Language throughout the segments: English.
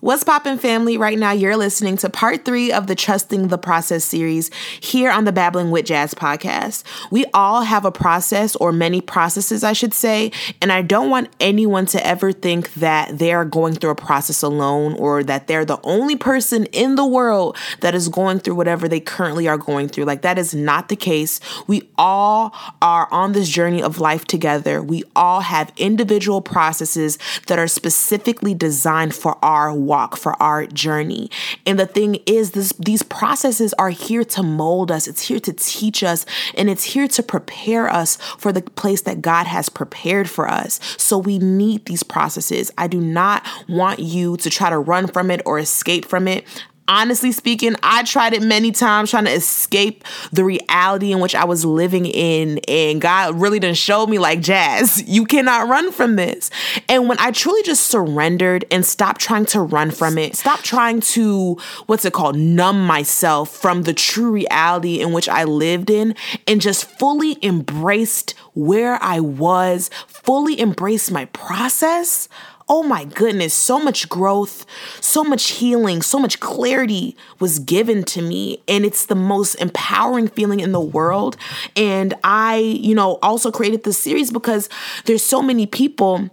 What's poppin', family? Right now, you're listening to part three of the Trusting the Process series here on the Babbling with Jazz podcast. We all have a process, or many processes, I should say, and I don't want anyone to ever think that they are going through a process alone or that they're the only person in the world that is going through whatever they currently are going through. Like, that is not the case. We all are on this journey of life together. We all have individual processes that are specifically designed for our walk, for our journey. And the thing is, this, these processes are here to mold us, it's here to teach us, and it's here to prepare us for the place that God has prepared for us. So we need these processes. I do not want you to try to run from it or escape from it honestly speaking, I tried it many times trying to escape the reality in which I was living in. And God really didn't show me like, Jazz, you cannot run from this. And when I truly just surrendered and stopped trying to run from it, stopped trying to, what's it called, numb myself from the true reality in which I lived in, and just fully embraced where I was, fully embraced my process oh my goodness, so much growth, so much healing, so much clarity was given to me. And it's the most empowering feeling in the world. And I, you know, also created this series because there's so many people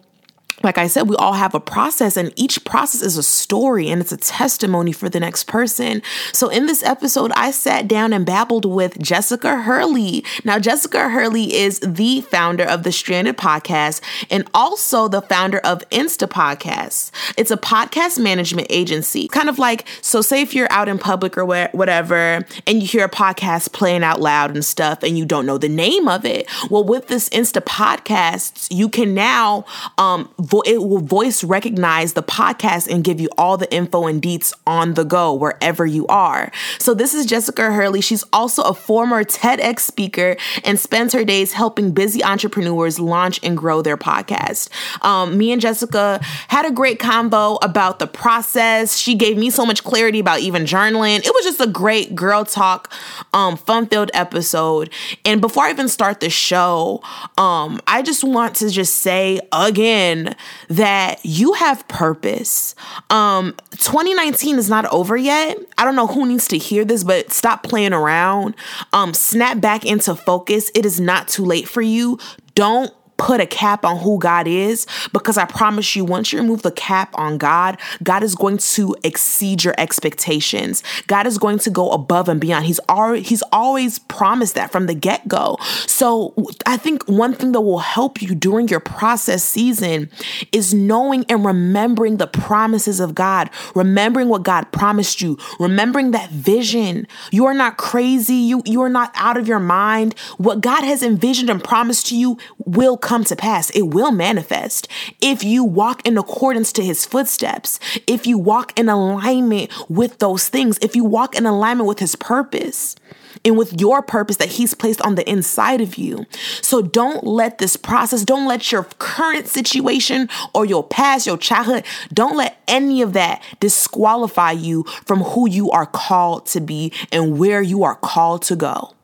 like I said, we all have a process, and each process is a story and it's a testimony for the next person. So, in this episode, I sat down and babbled with Jessica Hurley. Now, Jessica Hurley is the founder of the Stranded Podcast and also the founder of Insta Podcasts. It's a podcast management agency, kind of like so. Say if you're out in public or whatever, and you hear a podcast playing out loud and stuff, and you don't know the name of it. Well, with this Insta Podcasts, you can now um, vo- it will voice recognize the podcast and give you all the info and deets on the go wherever you are. So this is Jessica Hurley. She's also a former TEDx speaker and spends her days helping busy entrepreneurs launch and grow their podcast. Um, me and Jessica had a great convo about the process. She gave me so much clarity about even journaling. It was just a great girl talk, um, fun-filled episode. And before I even start the show, um, I just want to just say again that you have purpose. Um, 2019 is not over yet. I don't know who needs to hear this, but stop playing around. Um, snap back into focus. It is not too late for you. Don't put a cap on who God is because I promise you, once you remove the cap on God, God is going to exceed your expectations. God is going to go above and beyond. He's already He's always promised that from the get go. So I think one thing that will help you during your process season is knowing and remembering the promises of God, remembering what God promised you, remembering that vision. You are not crazy. You you are not out of your mind. What God has envisioned and promised to you will come to pass. It will manifest if you walk in accordance to his footsteps, if you walk in alignment with those things, if you walk in alignment with his purpose and with your purpose that he's placed on the inside of you. So don't let this process, don't let your current situation or your past, your childhood, don't let any of that disqualify you from who you are called to be and where you are called to go.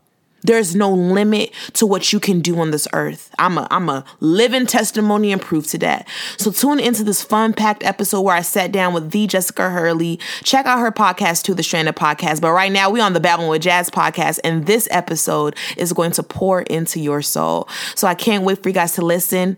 There's no limit to what you can do on this earth. I'm a I'm a living testimony and proof to that. So tune into this fun packed episode where I sat down with the Jessica Hurley. Check out her podcast too, the Stranded Podcast. But right now we on the Babbling with Jazz podcast, and this episode is going to pour into your soul. So I can't wait for you guys to listen.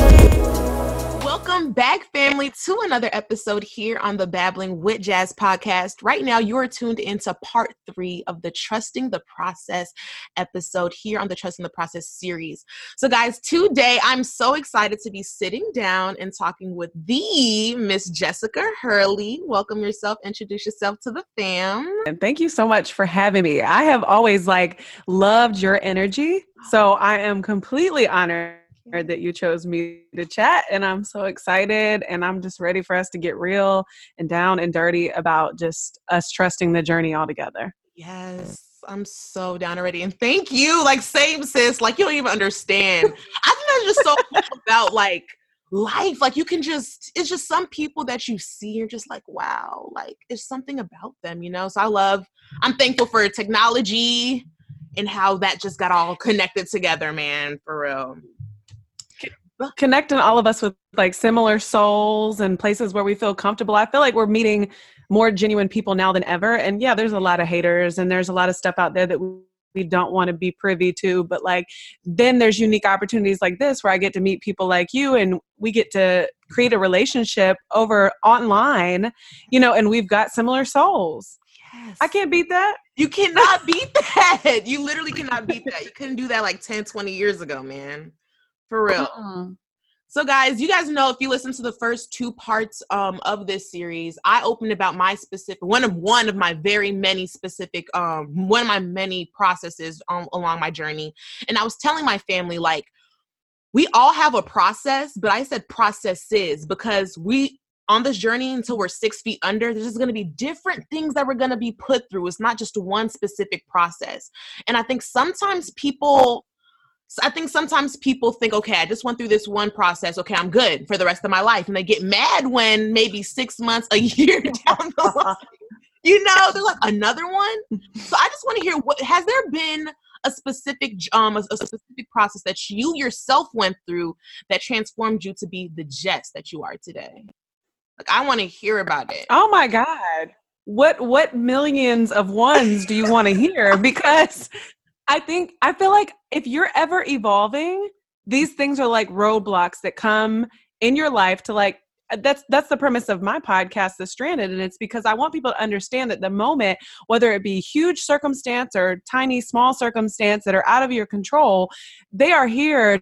back, family, to another episode here on the Babbling with Jazz podcast. Right now, you are tuned into part three of the Trusting the Process episode here on the Trusting the Process series. So, guys, today I'm so excited to be sitting down and talking with the Miss Jessica Hurley. Welcome yourself, introduce yourself to the fam. And thank you so much for having me. I have always like loved your energy. So oh. I am completely honored that you chose me to chat and I'm so excited and I'm just ready for us to get real and down and dirty about just us trusting the journey all together. Yes. I'm so down already. And thank you. Like, same sis. Like, you don't even understand. I think that's just so about like life. Like you can just, it's just some people that you see, you're just like, wow, like it's something about them, you know? So I love, I'm thankful for technology and how that just got all connected together, man, for real. Connecting all of us with like similar souls and places where we feel comfortable. I feel like we're meeting more genuine people now than ever. And yeah, there's a lot of haters and there's a lot of stuff out there that we don't want to be privy to but like then there's unique opportunities like this where i get to meet people like you and we get to create a relationship over online you know and we've got similar souls yes. i can't beat that you cannot beat that you literally cannot beat that you couldn't do that like 10 20 years ago man for real. So, guys, you guys know if you listen to the first two parts um, of this series, I opened about my specific one of one of my very many specific um, one of my many processes um, along my journey, and I was telling my family like we all have a process, but I said processes because we on this journey until we're six feet under, there's just going to be different things that we're going to be put through. It's not just one specific process, and I think sometimes people I think sometimes people think, okay, I just went through this one process. Okay, I'm good for the rest of my life. And they get mad when maybe six months, a year down the line, you know, they're like, another one. So I just want to hear what has there been a specific um a, a, specific process that you yourself went through that transformed you to be the Jess that you are today? Like I want to hear about it. Oh my God. What what millions of ones do you want to hear? Because I think I feel like if you're ever evolving, these things are like roadblocks that come in your life to like uh, that's that's the premise of my podcast the stranded and it's because i want people to understand that the moment whether it be huge circumstance or tiny small circumstance that are out of your control they are here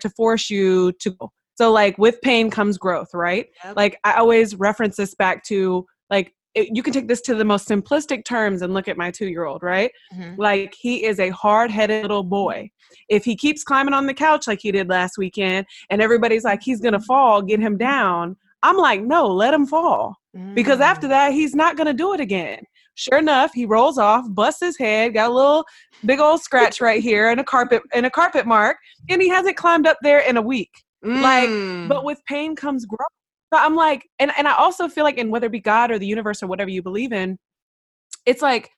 to force you to go so like with pain comes growth right yep. like i always reference this back to like it, you can take this to the most simplistic terms and look at my two year old, right? Mm-hmm. Like he is a hard headed little boy. If he keeps climbing on the couch like he did last weekend and everybody's like, he's going to fall, get him down, I'm like, no, let him fall. Mm-hmm. Because after mm. that, he's not going to do it again. Sure enough, he rolls off, busts his head, got a little big old scratch right here and a carpet and a carpet mark, and he hasn't climbed up there in a week. Mm. Like, but with pain comes growth. But I'm like, and, and I also feel like in whether it be God or the universe or whatever you believe in, it's like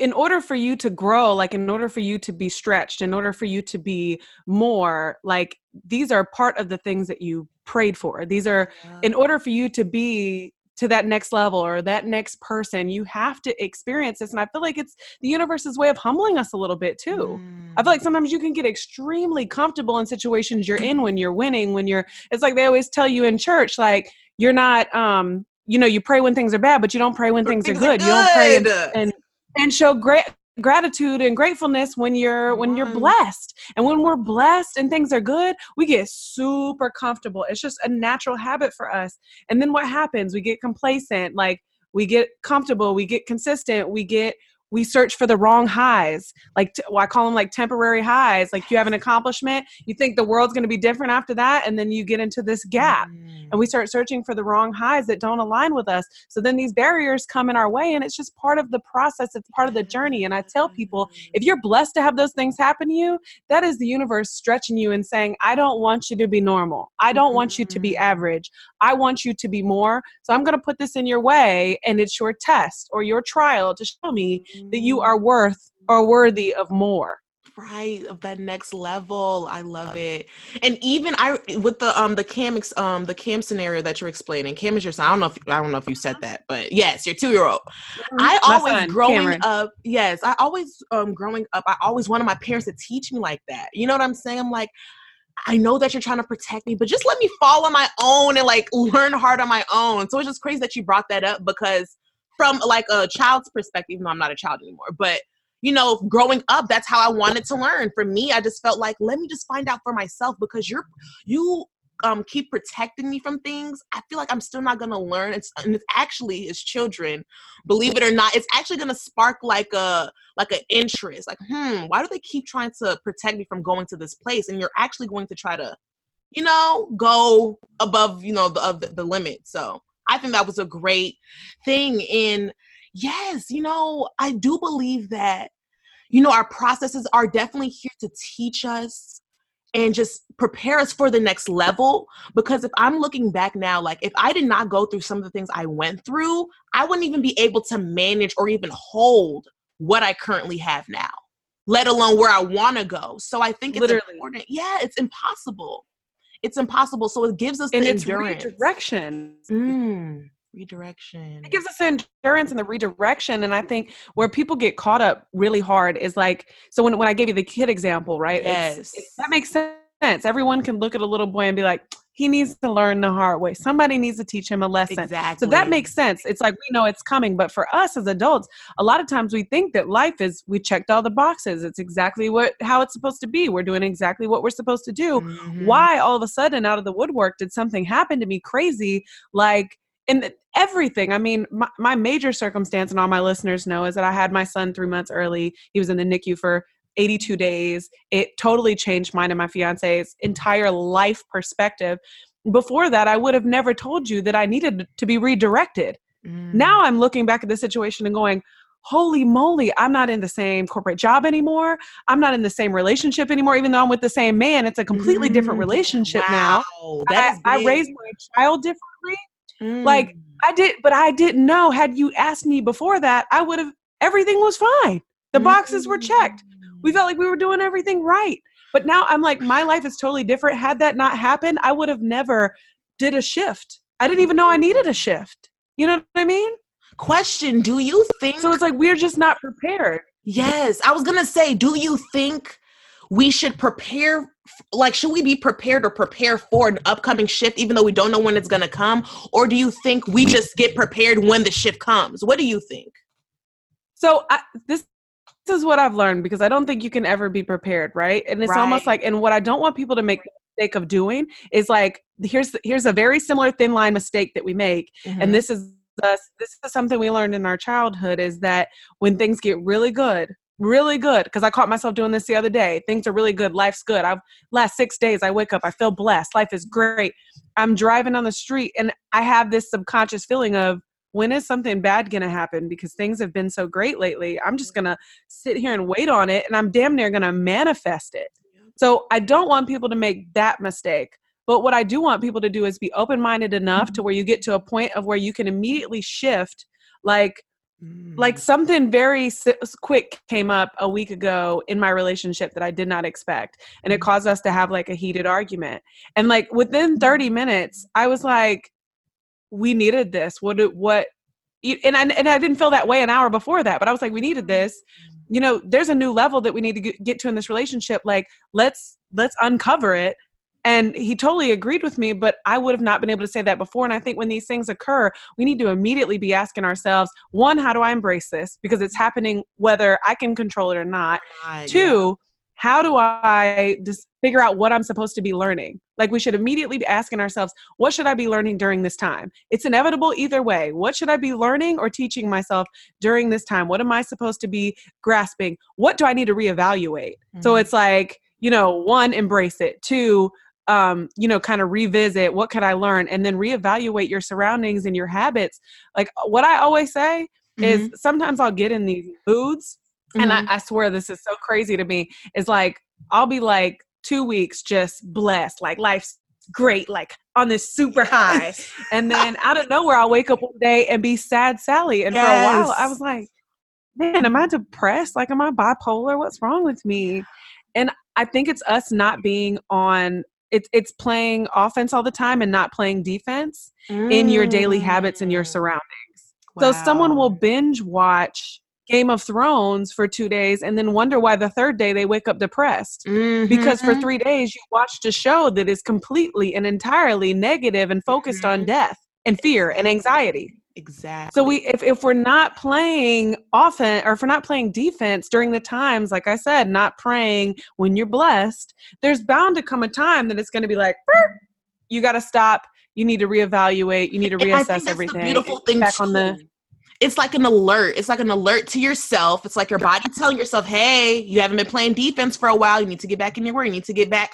in order for you to grow, like in order for you to be stretched, in order for you to be more, like these are part of the things that you prayed for. These are yeah. in order for you to be to that next level or that next person you have to experience this and i feel like it's the universe's way of humbling us a little bit too mm. i feel like mm. sometimes you can get extremely comfortable in situations you're in when you're winning when you're it's like they always tell you in church like you're not um you know you pray when things are bad but you don't pray when things, things, are good. good. you don't pray and, and and show great gratitude and gratefulness when you're when you're blessed. And when we're blessed and things are good we get super comfortable. It's just a natural habit for us. And then what happens? We get complacent like we get comfortable we get consistent we get we search for the wrong highs. Like t- well, i call them like temporary highs. Like you have an accomplishment you think the world's going to be different after that and then you get into this gap. Mm. and we start searching for the wrong highs that don't align with us. So then these barriers come in our way and it's just part of the process. It's part of the journey. And i tell people if you're blessed to have those things happen to you that is the universe stretching you and saying i don't want you to be normal. I don't want you to be mm. average. I want you to be more. So i'm going to put this in your way and it's your test or your trial to show me that you are worth or worthy of more right of that next level i love it and even i with the um the cam um the cam scenario that you're explaining cam is your son i don't know if i don't know if you said that but yes your two-year-old mm-hmm. i always son, growing Cameron. up yes i always um growing up i always wanted my parents to teach me like that you know what i'm saying i'm like I know that you're trying to protect me, but just let me fall on my own and like learn hard on my own. So it's just crazy that you brought that up because from like a child's perspective, even though I'm not a child anymore, but you know, growing up, that's how I wanted to learn. For me, I just felt like, let me just find out for myself because you're, you um keep protecting me from things. I feel like i'm still not gonna learn. It's and it's actually as children believe it or not it's actually gonna spark like a like an interest. Like hmm why do they keep trying to protect me from going to this place? And you're actually going to try to you know go above you know the the, the limit so I think that was a great thing. And yes, you know, I do believe that, you know, our processes are definitely here to teach us and just prepare us for the next level. Because if I'm looking back now, like if I did not go through some of the things I went through, I wouldn't even be able to manage or even hold what I currently have now, let alone where I want to go. So I think it's Literally. important. Yeah, it's impossible. It's impossible. So it gives us and the it's endurance. redirection. Mm, redirection. It gives us endurance and the redirection. And I think where people get caught up really hard is like, so when, when I gave you the kid example, right? Yes. It's, it, that makes sense. Everyone can look at a little boy and be like, he needs to learn the hard way. Somebody needs to teach him a lesson. Exactly. So that makes sense. It's like we know it's coming, but for us as adults, a lot of times we think that life is we checked all the boxes. It's exactly what how it's supposed to be. We're doing exactly what we're supposed to do. Mm-hmm. Why all of a sudden out of the woodwork did something happen to me crazy like in everything. I mean, my, my major circumstance, and all my listeners know, is that I had my son three months early. He was in the NICU for 82 days. It totally changed mine and my fiance's entire life perspective. Before that, I would have never told you that I needed to be redirected. Mm. Now I'm looking back at the situation and going, holy moly, I'm not in the same corporate job anymore. I'm not in the same relationship anymore, even though I'm with the same man. It's a completely mm. different relationship wow. now. I, I, raised my child differently. Mm. Like I did, but I didn't know. Had you asked me before that, I would have, everything was fine. The boxes were checked we felt like we were doing everything right. But now I'm like, my life is totally different. Had that not happened, I would have never did a shift. I didn't even know I needed a shift. You know what I mean? Question Do you think so? It's like we're just not prepared. Yes. I was going to say, do you think we should prepare? Like, should we be prepared or prepare for an upcoming shift, even though we don't know when it's going to come? Or do you think we just get prepared when the shift comes? What do you think? So, I, this this is what I've learned because I don't think you can ever be prepared, right? And it's right. almost like, and what I don't want people to make the mistake of doing is like, here's here's a very similar thin line mistake that we make, mm-hmm. and this is us. This is something we learned in our childhood is that when things get really good, really good, because I caught myself doing this the other day. Things are really good. Life's good. I've last six days. I wake up. I feel blessed. Life is great. I'm driving on the street, and I have this subconscious feeling of when is something bad going to happen because things have been so great lately i'm just going to sit here and wait on it and i'm damn near going to manifest it so i don't want people to make that mistake but what i do want people to do is be open-minded enough to mm-hmm. where you get to a point of where you can immediately shift like like mm. something very quick came up a week ago in my relationship that I did not expect. And it mm. caused us to have like a heated argument. And like within 30 minutes, I was like, we needed this. What what and I, and I didn't feel that way an hour before that, but I was like, we needed mm-hmm. this. You know, there's a new level that we need to get to in this relationship. Like, let's let's uncover it. And he totally agreed with me, but I would have not been able to say that before. And I think when these things occur, we need to immediately be asking ourselves: one, how do I embrace this? Because it's mm-hmm. happening whether I can control it or not. Ah, Two, how do I just figure out what I'm supposed to be learning? Like we should immediately be asking ourselves, what should I be learning during this time? It's inevitable either way. What should I be learning or teaching myself during this time? What am I supposed to be grasping? What do I need to reevaluate? Mm-hmm. So it's like, you know, one, embrace it. Two, um, you know, kind of revisit what could I learn and then reevaluate your surroundings and your habits. Like what I always say mm-hmm. is sometimes I'll get in these moods Mm-hmm. And I, mm-hmm. I swear this is so crazy to me. Is like I'll be like two weeks just blessed, like life's great, like on this super high. and then out of nowhere, I'll wake up one day and be sad Sally. And yes. for a while, I was like, man, am I depressed? Like, am I bipolar? What's wrong with me? And I think it's us not being on. It's it's playing offense all the time and not playing defense mm. in your daily habits and your mm. surroundings. Wow. So someone will binge watch Game of Thrones for two days and then wonder why the third day they wake up depressed. Mm-hmm. Because for three days you watched a show that is completely and entirely negative and focused mm-hmm. on death and fear and anxiety. Exactly. So we if, if we're not playing offense or if we're not playing defense during the times, like I said, not praying when you're blessed, there's bound to come a time that it's gonna be like, you gotta stop, you need to reevaluate, you need to reassess everything. beautiful thing back too. on the it's like an alert. It's like an alert to yourself. It's like your body telling yourself, "Hey, you haven't been playing defense for a while. You need to get back in your work. You need to get back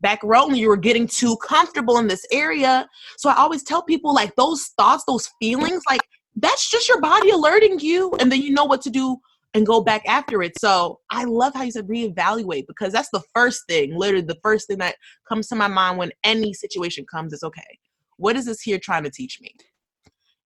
back rolling. You were getting too comfortable in this area." So I always tell people like those thoughts, those feelings, like that's just your body alerting you, and then you know what to do and go back after it. So I love how you said reevaluate because that's the first thing, literally the first thing that comes to my mind when any situation comes is okay, what is this here trying to teach me?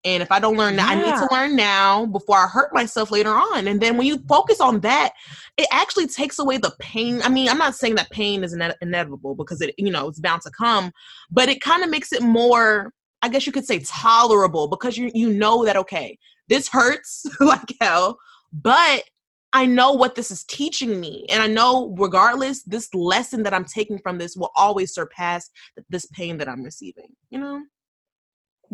And if I don't learn that, yeah. I need to learn now before I hurt myself later on. And then when you focus on that, it actually takes away the pain. I mean, I'm not saying that pain is ine- inevitable because it, you know, it's bound to come, but it kind of makes it more, I guess you could say tolerable because you you know that okay, this hurts like hell, but I know what this is teaching me. And I know regardless, this lesson that I'm taking from this will always surpass this pain that I'm receiving, you know?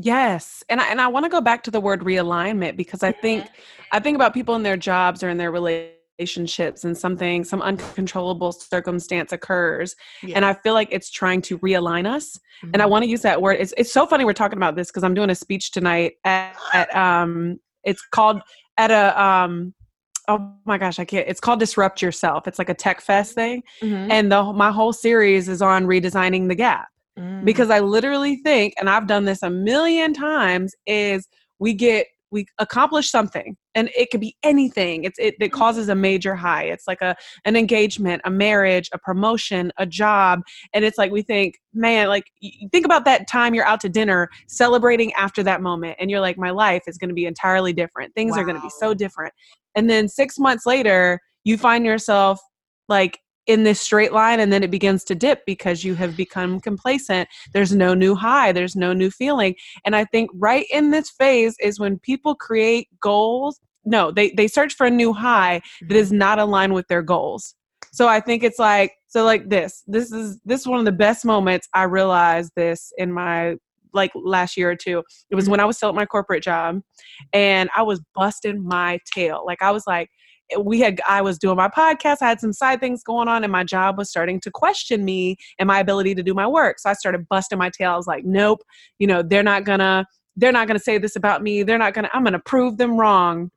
Yes. And I, and I want to go back to the word realignment because I think I think about people in their jobs or in their relationships and something some uncontrollable circumstance occurs yeah. and I feel like it's trying to realign us. Mm-hmm. And I mm-hmm. want to use that word. It's it's so funny we're talking about this because I'm doing a speech tonight at, at um it's called at a um oh my gosh, I can't. It's called Disrupt Yourself. It's like a tech fest thing. Mm-hmm. And the my whole series is on redesigning the gap mm. because I literally think, and I've done this a million times, is we get we accomplish something and it could be anything. It's it, it causes a major high. It's like a an engagement a marriage a promotion a job. And it's like we think man like think about that time you're out to dinner celebrating after that moment and you're like my life is going to be entirely different. Things wow. are going to be so different and then 6 months later you find yourself like in this straight line and then it begins to dip because you have become complacent. There's no new high. There's no new feeling. And i think right in this phase is when people create goals. No they they search for a new high that is mm-hmm. not aligned with their goals. So i think it's like so like this this is this is one of the best moments i realized this in my like last year or two. It was when i was still at my corporate job and i was busting my tail. Like i was like we had I was doing my podcast, I had some side things going on, and my job was starting to question me and my ability to do my work. So I started busting my tail. I was like, nope, you know, they're not gonna they're not gonna say this about me. They're not gonna I'm gonna prove them wrong.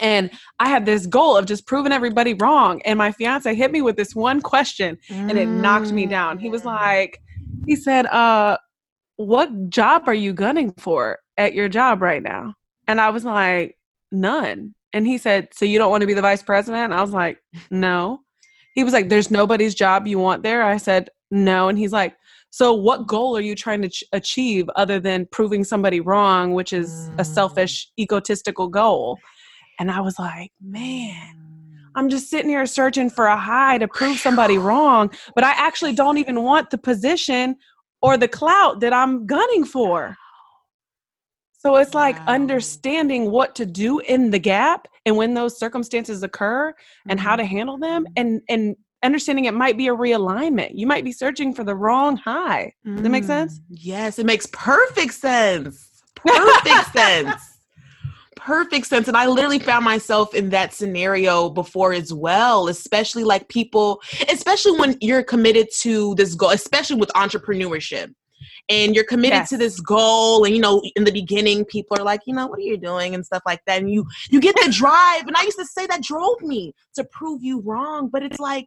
And I had this goal of just proving everybody wrong. And my fiance hit me with this one question and it knocked me down. He was mm. like, he said, uh, what job are you gunning for at your job right now? And I was like, none. And he said, So you don't want to be the vice president? I was like, No. He was like, There's nobody's job you want there? I said, No. And he's like, So what goal are you trying to ch- achieve other than proving somebody wrong, which is mm. a selfish, egotistical goal? And I was like, Man. I'm just sitting here searching for a high to prove somebody wrong, but I actually don't even want the position or the clout that I'm gunning for. So it's like wow. understanding what to do in the gap and when those circumstances occur and mm-hmm. how to handle them and and understanding it might be a realignment. You might be searching for the wrong high. Does mm. that make sense? Mm, yes, it makes perfect sense. Perfect sense. Perfect sense. And I literally found myself in that scenario before as well, especially like people, especially when you're committed to this goal, especially with entrepreneurship and you're committed yes. to this goal and you know in the beginning people are like you know what are you doing and stuff like that and you you get the drive and i used to say that drove me to prove you wrong but it's like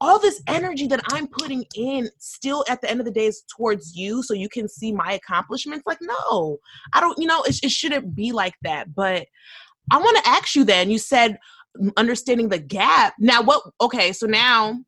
all this energy that i'm putting in still at the end of the day is towards you so you can see my accomplishments like no i don't you know it, it shouldn't be like that but i want to ask you then you said understanding the gap now what okay so now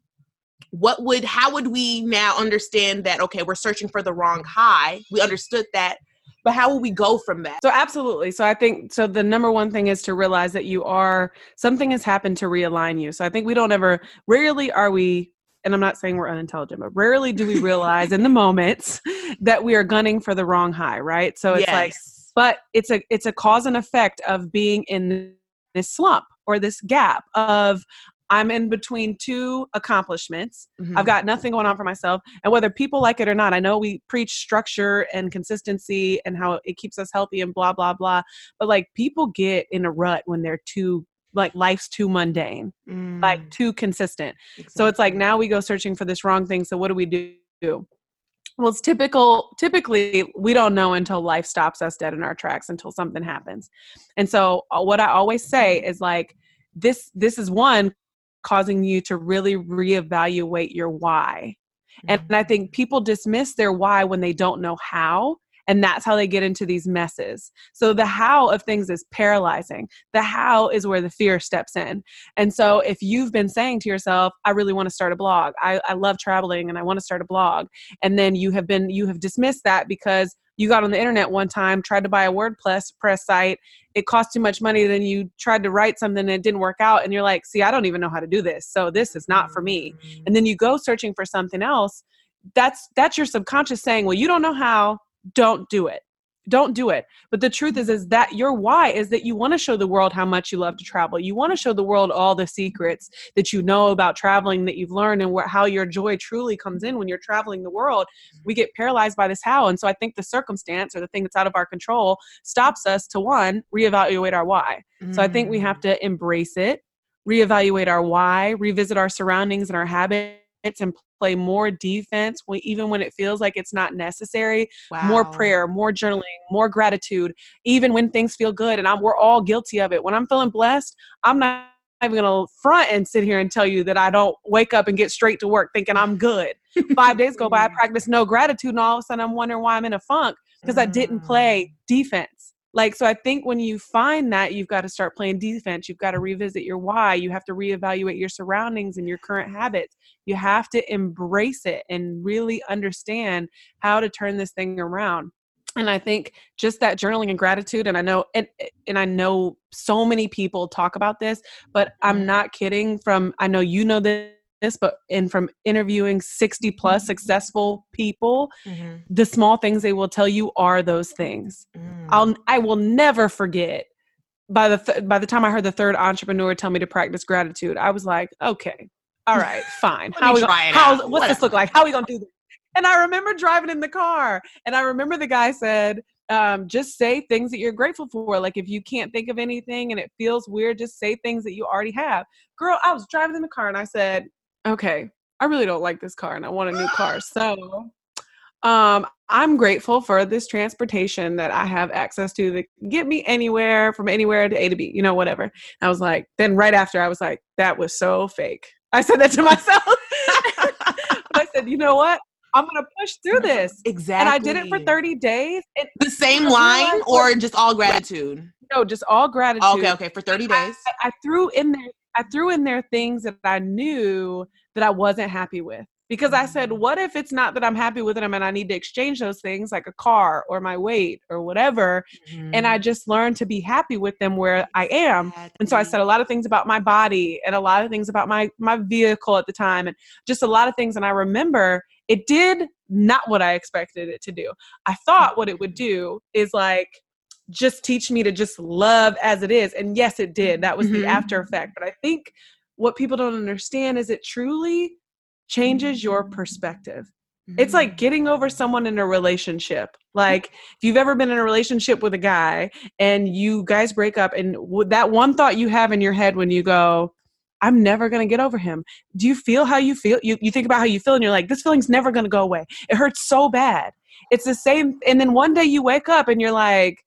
what would how would we now understand that okay we're searching for the wrong high? We understood that but how will we go from that? So absolutely. So i think so the number one thing is to realize that you are something has happened to realign you. So i think we don't ever rarely are we and i'm not saying we're unintelligent but rarely do we realize in the moments that we are gunning for the wrong high right? So it's yes. like but it's a it's a cause and effect of being in this slump or this gap of I'm in between two accomplishments. Mm-hmm. I've got nothing going on for myself. And whether people like it or not, I know we preach structure and consistency and how it keeps us healthy and blah, blah, blah. But like people get in a rut when they're too, like life's too mundane, mm. like too consistent. Exactly. So it's like now we go searching for this wrong thing. So what do we do? Well, it's typical. Typically, we don't know until life stops us dead in our tracks until something happens. And so, uh, what I always say is like, this this is one causing you to really reevaluate your why. Mm-hmm. And I think people dismiss their why when they don't know how. And that's how they get into these messes. So the how of things is paralyzing. The how is where the fear steps in. And so if you've been saying to yourself, I really want to start a blog, I, I love traveling and I want to start a blog, and then you have been, you have dismissed that because you got on the internet one time, tried to buy a WordPress press site, it cost too much money, then you tried to write something and it didn't work out, and you're like, see, I don't even know how to do this, so this is not for me. And then you go searching for something else. That's that's your subconscious saying, well, you don't know how, don't do it. Don't do it. But the truth is is that your why is that you want to show the world how much you love to travel. You want to show the world all the secrets that you know about traveling that you've learned and wh- how your joy truly comes in when you're traveling the world. We get paralyzed by this how and so i think the circumstance or the thing that's out of our control stops us to one reevaluate our why. Mm. so i think we have mm. to embrace it reevaluate our why revisit our surroundings and our habits and play more defense even when it feels like it's not necessary wow. more prayer more journaling more gratitude even when things feel good and I'm, we're all guilty of it when i'm feeling blessed i'm not even going to front and sit here and tell you that i don't wake up and get straight to work thinking i'm good five days go by i practice no gratitude and all of a sudden i'm wondering why i'm in a funk because i didn't play mm. defense like so i think when you find that you've got to start playing defense you've got to revisit your why you have to reevaluate your surroundings and your current habits you have to embrace it and really understand how to turn this thing around and i think just that journaling and gratitude and i know and, and i know so many people talk about this but i'm mm-hmm. not kidding from i know you know this this, but in from interviewing 60 plus successful people, mm-hmm. the small things they will tell you are those things. Mm. I'll I will never forget by the th- by the time I heard the third entrepreneur tell me to practice gratitude, I was like, okay, all right, fine. how we gonna, how, what's this look like? How are we gonna do this? And I remember driving in the car, and I remember the guy said, um, just say things that you're grateful for. Like if you can't think of anything and it feels weird, just say things that you already have. Girl, I was driving in the car and I said, okay, I really don't like this car and I want a new car. So um, I'm grateful for this transportation that I have access to that get me anywhere from anywhere to A to B, you know, whatever. I was like, then right after I was like, that was so fake. I said that to myself. I said, you know what? I'm gonna push through this. Exactly. And I did it for 30 days. the same line or just all gratitude? No, just all gratitude. Okay, okay, for 30 days. I, I threw in there I threw in there things that I knew that I wasn't happy with because I said, mm-hmm. what if it's not that I'm happy with them and I need to exchange those things like a car or my weight or whatever? Mm-hmm. And I mm-hmm. just learned to be happy with them where I am. And so I said a lot of things about my body and a lot of things about my my vehicle at the time and just a lot of things. And I remember it did not what I expected it to do. I thought what it would mm-hmm. do is like just teach me to just love as it is. And yes, it did. That was mm-hmm. the after effect. But I think what people don't understand is it truly changes your perspective. Mm-hmm. It's like mm. getting over someone in a relationship. Like if you've ever been in a relationship with a guy and you guys break up and that one thought you have in your head when you go, I'm never going to get over him. Do you feel how you feel? You, you think about how you feel and you're like, this feeling's never going to go away. It hurts so bad. It's the same. And then one day you wake up and you're like,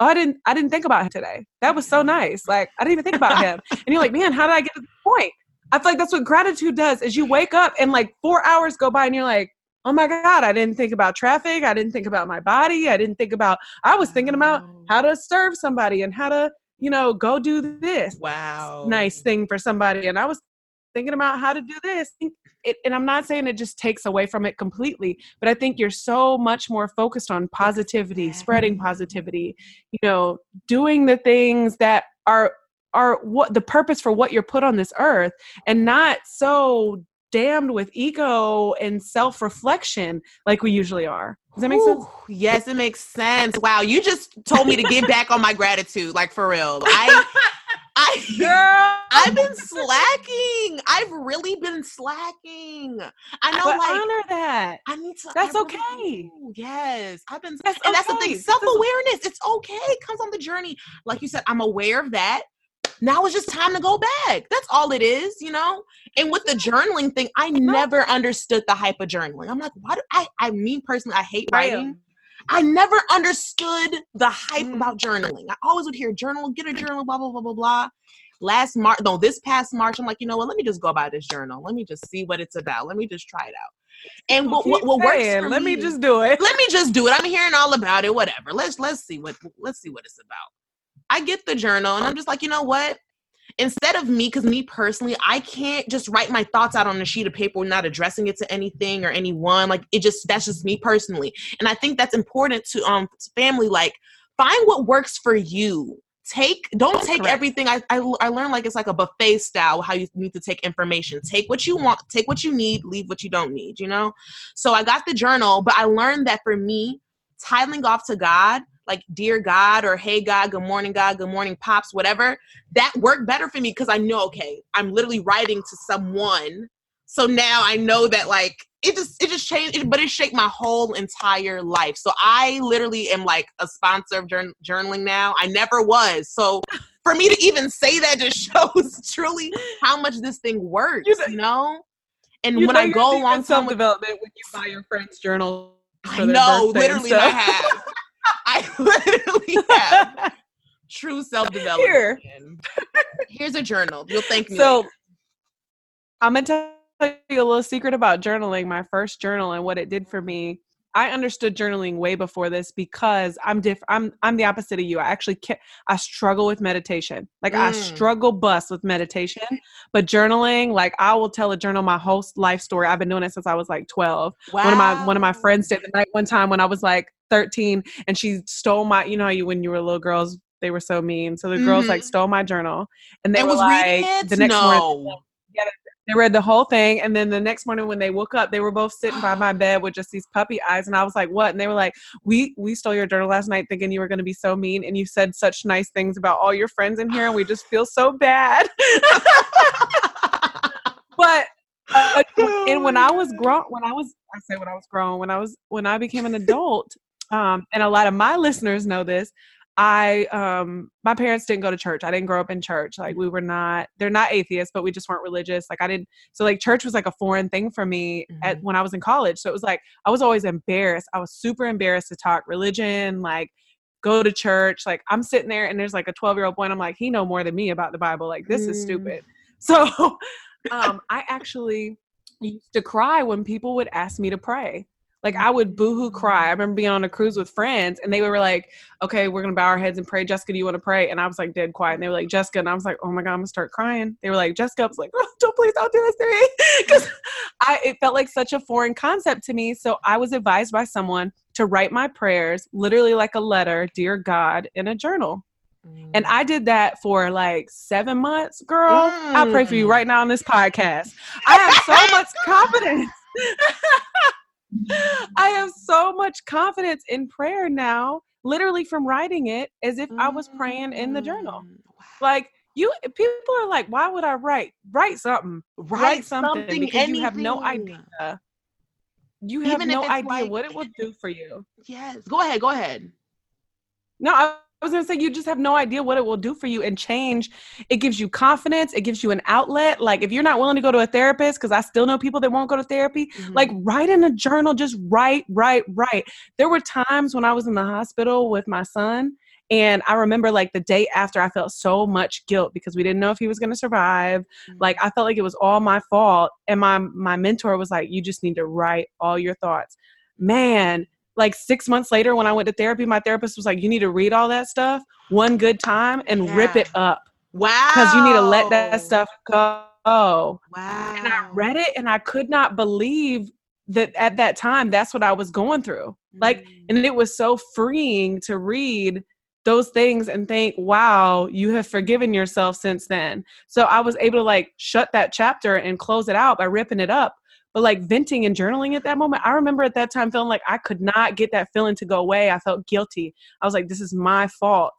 oh, I didn't I didn't think about him today. That was so nice. Like I didn't even think about him. And you're like, man, how did I get to this point? I feel like that's what gratitude does is you wake up and like four hours go by and you're like, oh my God, I didn't think about traffic. I didn't think about my body. I didn't think about I was thinking about how to serve somebody and how to, you know, go do this. Wow. Nice thing for somebody. And I was thinking about how to do this. It, and I'm not saying it just takes away from it completely, but I think you're so much more focused on positivity, spreading positivity, you know, doing the things that are are what the purpose for what you're put on this earth and not so damned with ego and self-reflection like we usually are. Does that make Ooh, sense? Yes, it makes sense. Wow, you just told me to get back on my gratitude, like for real. I I girl, I've been slacking. I've really been slacking. I know, but like honor that. I need to. That's okay. Yes, I've been, that's and okay. that's the thing. Self awareness. It's okay. It comes on the journey. Like you said, I'm aware of that. Now it's just time to go back. That's all it is, you know. And with the journaling thing, I never understood the hype of journaling. I'm like, why do I? I mean, personally, I hate writing. I never understood the hype mm. about journaling. I always would hear journal, get a journal, blah, blah, blah, blah, blah. Last March, no, this past March, I'm like, you know what? Let me just go buy this journal. Let me just see what it's about. Let me just try it out. And what, what, what works for Let me, me just do it. let me just do it. I'm hearing all about it. Whatever. Let's let's see what let's see what it's about. I get the journal, and I'm just like, you know what? Instead of me, because me personally, I can't just write my thoughts out on a sheet of paper not addressing it to anything or anyone. Like it just that's just me personally, and I think that's important to um family. Like find what works for you take don't take Correct. everything I, I i learned like it's like a buffet style how you need to take information take what you want take what you need leave what you don't need you know so i got the journal but i learned that for me titling off to god like dear god or hey god good morning god good morning pops whatever that worked better for me because i know okay i'm literally writing to someone. So now i know that like it just it just changed it, but it shaped my whole entire life. So i literally am like a sponsor of journ- journaling now. I never was. So for me to even say that just shows truly how much this thing works You you know- know, and You when know i go along self with development when you buy your friends' journal. i know birthday literally i have i literally have true self-development Here. here's a journal you'll thank me so later. I'm gonna tell you a little secret about journaling. My first journal and what it did for me. I understood journaling way before this because I'm diff. I'm I'm the opposite of you. I actually can't. I struggle with meditation. Like I Mm. struggle bust with meditation, but journaling. Like I will tell a journal my whole life story. I've been doing it since I was like 12. Wow. One of my one of my friends stayed the night one time when I was like 13, and she stole my. You know how you when you were little girls. They were so mean. So the girls like Mhm. stole my journal, and they and were was like the next morning no they read the whole thing and then the next morning when they woke up they were both sitting by my bed with just these puppy eyes and i was like what? And they were like we we stole your journal last night thinking you were going to be so mean and you said such nice things about all your friends in here and we just feel so bad. But uh, and when i was grown when i was i say when i was grown when i was when i became an adult um and a lot of my listeners know this I um my parents didn't go to church. I didn't grow up in church. Like we were not they're not atheists, but we just weren't religious. Like I didn't so like church was like a foreign thing for me at when I was in college. So it was like I was always embarrassed. I was super embarrassed to talk religion, like go to church. Like I'm sitting there and there's like a 12-year-old boy and I'm like he know more than me about the Bible. Like this is Mm. stupid. So um I actually used to cry when people would ask me to pray. Like I would boohoo cry. I remember being on a cruise with friends and they were like, okay, we're gonna bow our heads and pray. Jessica, do you want to pray? And I was like dead quiet. And they were like, Jessica, and I was like, oh my god, I'm gonna start crying. They were like, Jessica, I was like, oh, don't please don't do this to me, because I it felt like such a foreign concept to me. So I was advised by someone to write my prayers, literally like a letter, dear God, in a journal. And I did that for like seven months, girl. I pray for you Mm. right now on this podcast. I have so much confidence. I have so much confidence in prayer now, literally from writing it as if I was praying in the journal. Mm. Like you people are like, why would I write? Write something. Write something, because you have no idea. You have Even no idea like- what it will do for you. Yes. Go ahead. Go ahead. No, I was gonna say you just have no idea what it will do for you and change. It gives you confidence. It gives you an outlet. Like if you're not willing to go to a therapist, because I still know people that won't go to therapy. Mm-hmm. Like write in a journal. Just write, write, write. There were times when I was in the hospital with my son, and I remember like the day after, I felt so much guilt because we didn't know if he was gonna survive. Mm-hmm. Like I felt like it was all my fault. And my my mentor was like, "You just need to write all your thoughts." Man, like six months later, when I went to therapy, my therapist was like, "You need to read all that stuff one good time and rip it up wow. because you need to let that stuff go." Wow. And I read it, and I could not believe that at that time that's what I was going through. like, Mm. And it was so freeing to read those things and think, wow, you have forgiven yourself since then. So I was able to like shut that chapter and close it out by ripping it up. But like venting and journaling at that moment, I remember at that time feeling like I could not get that feeling to go away. I felt guilty. I was like, this is my fault.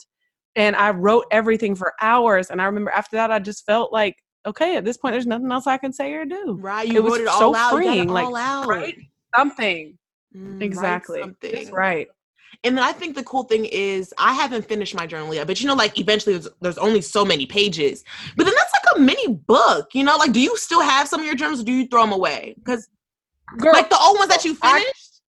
And I wrote everything for hours. And I remember after that, I just felt like, okay, at this point, there's nothing else I can say or do. right. You it was it so all out. Freeing, like, out. Write something. Mm, Exactly. something. That's right. And then I think the cool thing is I haven't finished my journal yet, but you know, like eventually there's, there's only so many pages. But then that's a mini book, you know? Like, do you still have some of your journals or do you throw them away? Because like the old ones that you I- finished,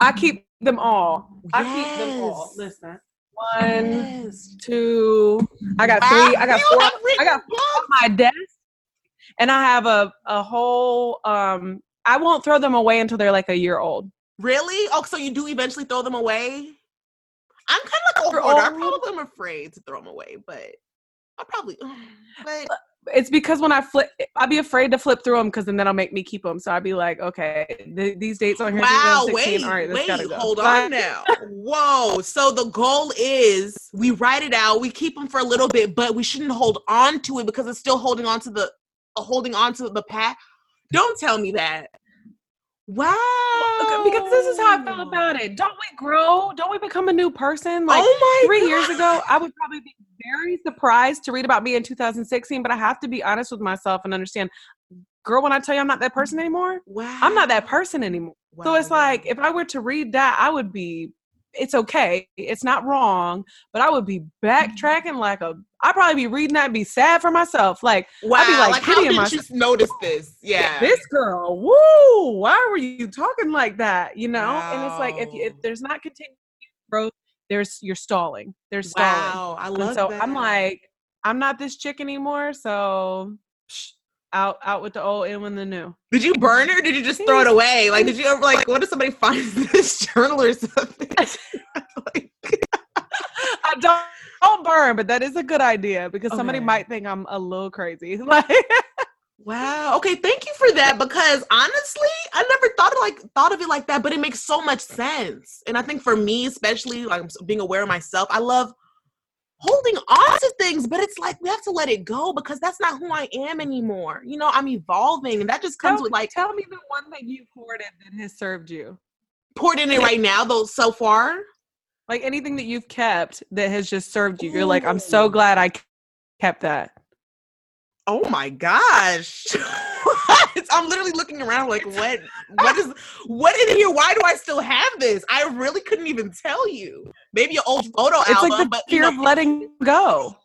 I keep them all. I keep them all. Listen. One, Yes. two, I got three, I got four I got four on my desk. And I have a, a whole um I won't throw them away until they're like a year old. Really? Oh, so you do eventually throw them away? I'm kind of like a hoarder. I probably am afraid to throw them away, but I probably. But it's because when I flip, I'd be afraid to flip through them because then that'll make me keep them. So I'd be like, okay, th- these dates on here. Wow, wait, All right, wait, go. hold on now. Whoa, so the goal is we write it out, we keep them for a little bit, but we shouldn't hold on to it because it's still holding on to the uh, holding on to the past. Don't tell me that. Wow. Because this is how I feel about it. Don't we grow? Don't we become a new person? Like oh three God. years ago, I would probably be very surprised to read about me in 2016, but I have to be honest with myself and understand, girl, when I tell you I'm not that person anymore, wow. I'm not that person anymore. Wow. So it's like if I were to read that, I would be it's okay. It's not wrong, but I would be backtracking like a. I'd probably be reading that and be sad for myself. Like, wow, I'd be like, like how did myself. you notice this? Yeah, this girl. Woo! Why were you talking like that? You know, wow. and it's like if if there's not continued growth, there's you're stalling. There's stalling. Wow, I love. And so that. I'm like, I'm not this chick anymore. So. Psh, out out with the old in with the new. Did you burn it or did you just throw it away? Like, did you ever like what if somebody finds this journal or something? like, I don't don't burn, but that is a good idea because okay. somebody might think I'm a little crazy. Like Wow. Okay, thank you for that because honestly, I never thought of like thought of it like that, but it makes so much sense. And I think for me, especially like being aware of myself, I love holding on to things, but it's like we have to let it go because that's not who I am anymore. You know, I'm evolving, and that just comes tell, with like. Tell me the one thing you poured in that has served you. Poured in it right now, though. So far, like anything that you've kept that has just served you. You're like, I'm so glad I kept that. Oh my gosh. I'm literally looking around like what what is what in here? Why do I still have this? I really couldn't even tell you. Maybe an old photo it's album, like the but fear you know, of letting go.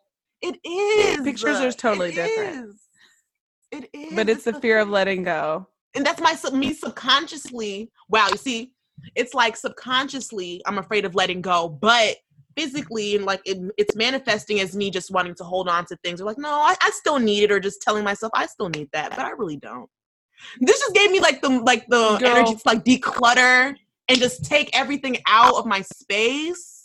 It is. Pictures are totally it different. Is. It is. But it's, it's the fear of letting go. And that's my me subconsciously. Wow, you see, it's like subconsciously I'm afraid of letting go, but physically and like it, it's manifesting as me just wanting to hold on to things or like no I, I still need it or just telling myself i still need that but i really don't this just gave me like the like the Girl. energy to like declutter and just take everything out of my space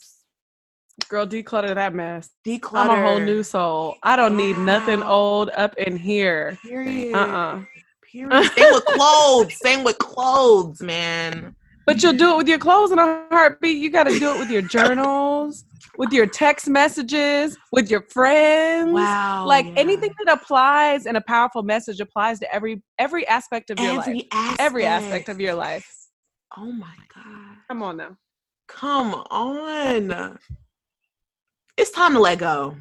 Girl, declutter that mess. Declutter. I'm a whole new soul. I don't wow. need nothing old up in here. Period. Uh-uh. Period. Same with clothes. Same with clothes, man. But you'll do it with your clothes in a heartbeat. You got to do it with your journals, with your text messages, with your friends. Wow. Like yeah. anything that applies and a powerful message applies to every every aspect of your every life. Aspect. Every aspect of your life. Oh my god. Come on now. Come on. It's time to let go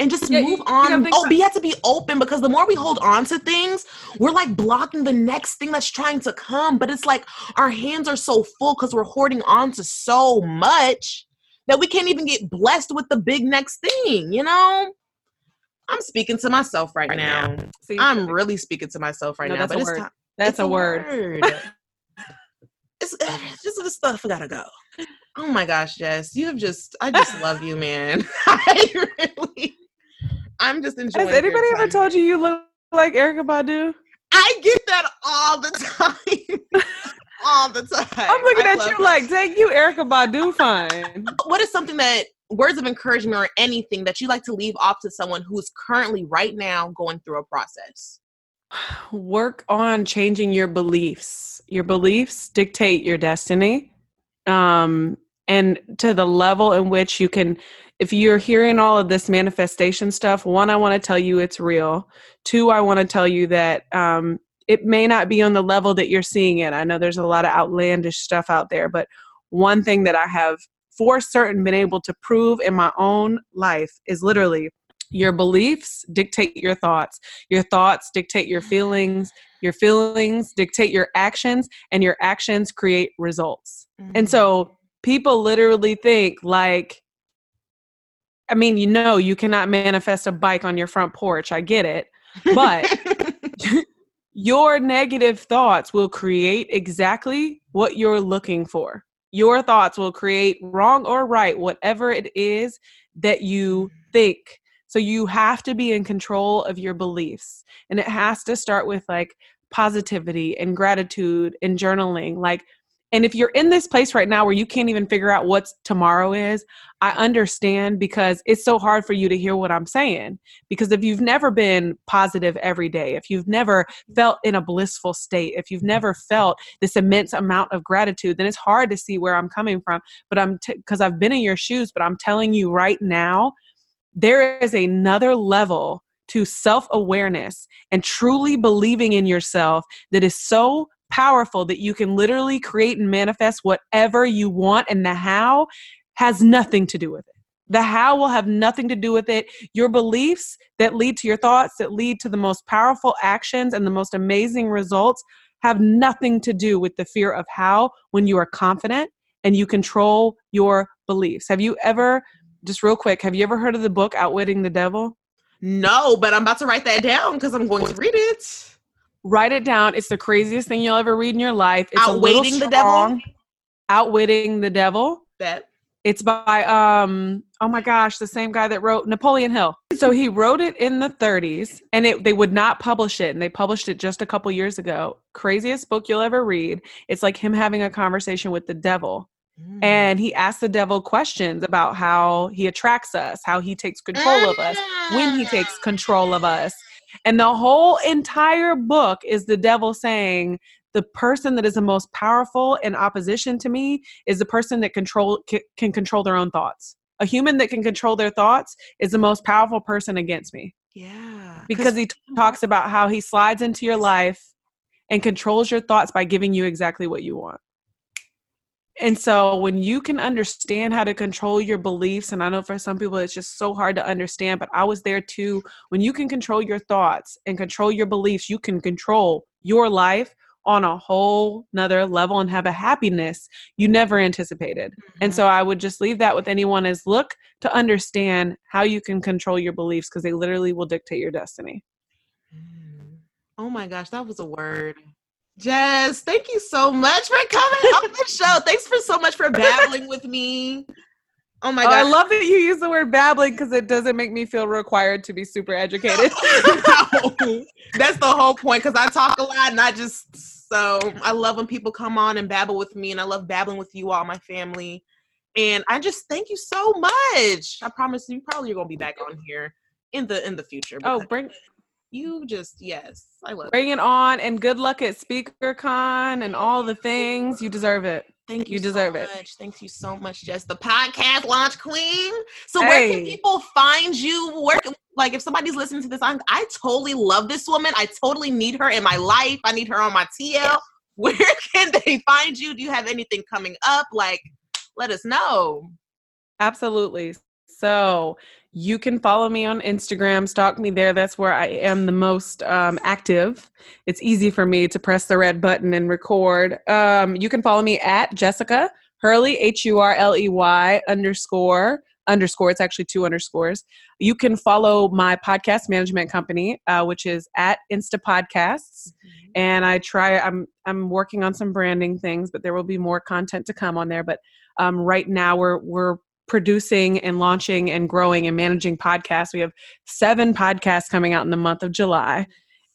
and just yeah, move you, on. You oh, we have to be open because the more we hold on to things, we're like blocking the next thing that's trying to come. But it's like our hands are so full because we're hoarding on to so much that we can't even get blessed with the big next thing, you know? I'm speaking to myself right, right now. now. See, I'm really speaking to myself right no, now. That's but a word. that's a, a word. word. it's uh, just the stuff we gotta go. Oh my gosh, Jess, you have just I just love you, man. I really I'm just enjoying. Has anybody ever told you you look like Erykah Badu? I get that all the time. all the time. I'm looking I at you like, take you, Erykah Badu, fine. What is something that words of encouragement or anything that you like to leave off to someone who's currently right now going through a process? Work on changing your beliefs. Your beliefs dictate your destiny. Um, and to the level in which you can if you're hearing all of this manifestation stuff, one, I want to tell you it's real. Two, I want to tell you that um, it may not be on the level that you're seeing it. I know there's a lot of outlandish stuff out there, but one thing that I have for certain been able to prove in my own life is literally your beliefs dictate your thoughts. Your thoughts dictate your feelings. Your feelings dictate your actions, and your actions create results. Mm-hmm. And so people literally think like I mean, you know, you cannot manifest a bike on your front porch. I get it. But your negative thoughts will create exactly what you're looking for. Your thoughts will create wrong or right, whatever it is that you think. So you have to be in control of your beliefs. And it has to start with like positivity and gratitude and journaling. Like, and if you're in this place right now where you can't even figure out what tomorrow is, I understand because it's so hard for you to hear what I'm saying. Because if you've never been positive every day, if you've never felt in a blissful state, if you've never felt this immense amount of gratitude, then it's hard to see where I'm coming from. But I'm because t- I've been in your shoes, but I'm telling you right now, there is another level to self awareness and truly believing in yourself that is so powerful that you can literally create and manifest whatever you want, and the how has nothing to do with it. The how will have nothing to do with it. Your beliefs that lead to your thoughts, that lead to the most powerful actions and the most amazing results, have nothing to do with the fear of how when you are confident and you control your beliefs. Have you ever, just real quick, have you ever heard of the book Outwitting the Devil? No, but I'm about to write that down because I'm going to read it. Write it down. It's the craziest thing you'll ever read in your life. It's Outwitting the devil. Outwitting the devil. That it's by um oh my gosh, the same guy that wrote Napoleon Hill. So he wrote it in the 30s and it they would not publish it and they published it just a couple years ago. Craziest book you'll ever read. It's like him having a conversation with the devil. Mm. And he asks the devil questions about how he attracts us, how he takes control of us, when he takes control of us. And the whole entire book is the devil saying, the person that is the most powerful in opposition to me is the person that control can control their own thoughts. A human that can control their thoughts is the most powerful person against me. Yeah. Because he t- talks about how he slides into your life and controls your thoughts by giving you exactly what you want. And so when you can understand how to control your beliefs, and I know for some people it's just so hard to understand, but I was there too. When you can control your thoughts and control your beliefs, you can control your life on a whole nother level and have a happiness you never anticipated. Mm-hmm. And so I would just leave that with anyone as look to understand how you can control your beliefs because they literally will dictate your destiny. Mm. Oh my gosh, that was a word. Jess, thank you so much for coming on the show. Thanks for so much for babbling with me. Oh my god! Oh, I love that you use the word babbling because it doesn't make me feel required to be super educated. no, that's the whole point. Because I talk a lot, and I just so. I love when people come on and babble with me, and I love babbling with you all, my family. And I just thank you so much. I promise you, probably you're gonna be back on here in the in the future. Oh, bring you just yes, I love. Bring it on, and good luck at SpeakerCon and all the things. You deserve it. Thank you, you deserve so it. Much. Thank you so much, Jess, the podcast launch queen. So hey. where can people find you? Where can, like if somebody's listening to this, I'm, I totally love this woman. I totally need her in my life. I need her on my TL. Where can they find you? Do you have anything coming up? Like, let us know. Absolutely. So you can follow me on Instagram, stalk me there. That's where I am the most um, active. It's easy for me to press the red button and record. Um, you can follow me at Jessica Hurley, H U R L E Y underscore underscore. It's actually two underscores. You can follow my podcast management company, uh, which is at Insta Podcasts. Mm-hmm. And I try. I'm I'm working on some branding things, but there will be more content to come on there. But um, right now, we're we're producing and launching and growing and managing podcasts. We have seven podcasts coming out in the month of July.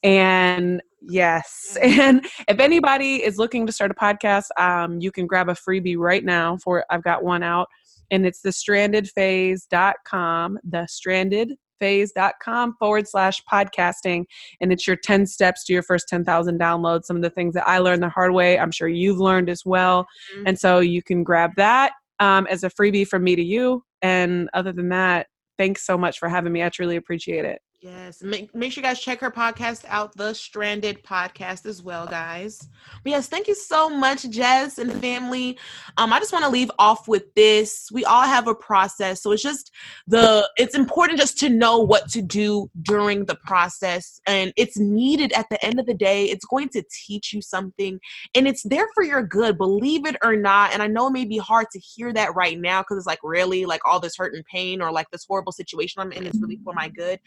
And yes, and if anybody is looking to start a podcast, um, you can grab a freebie right now for I've got one out and it's the strandedphase.com, the stranded phase.com forward slash podcasting. And it's your 10 steps to your first 10,000 downloads. Some of the things that I learned the hard way, I'm sure you've learned as well. Mm-hmm. And so you can grab that um, as a freebie from me to you. And other than that, thanks so much for having me. I truly appreciate it. Yes. Make, make sure you guys check her podcast out, The Stranded Podcast, as well, guys. But yes, thank you so much, Jess and family. Um, I just want to leave off with this. We all have a process. So it's just the it's important just to know what to do during the process. And it's needed at the end of the day. It's going to teach you something and it's there for your good, believe it or not. And I know it may be hard to hear that right now because it's like really like all this hurt and pain or like this horrible situation I'm in is really for my good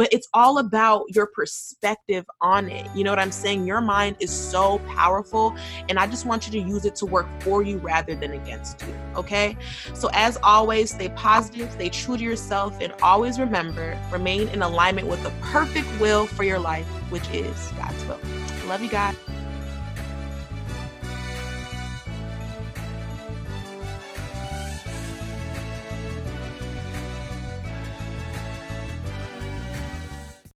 but it's all about your perspective on it. You know what I'm saying? Your mind is so powerful, and I just want you to use it to work for you rather than against you. Okay? So, as always, stay positive, stay true to yourself, and always remember remain in alignment with the perfect will for your life, which is God's will. Love you guys.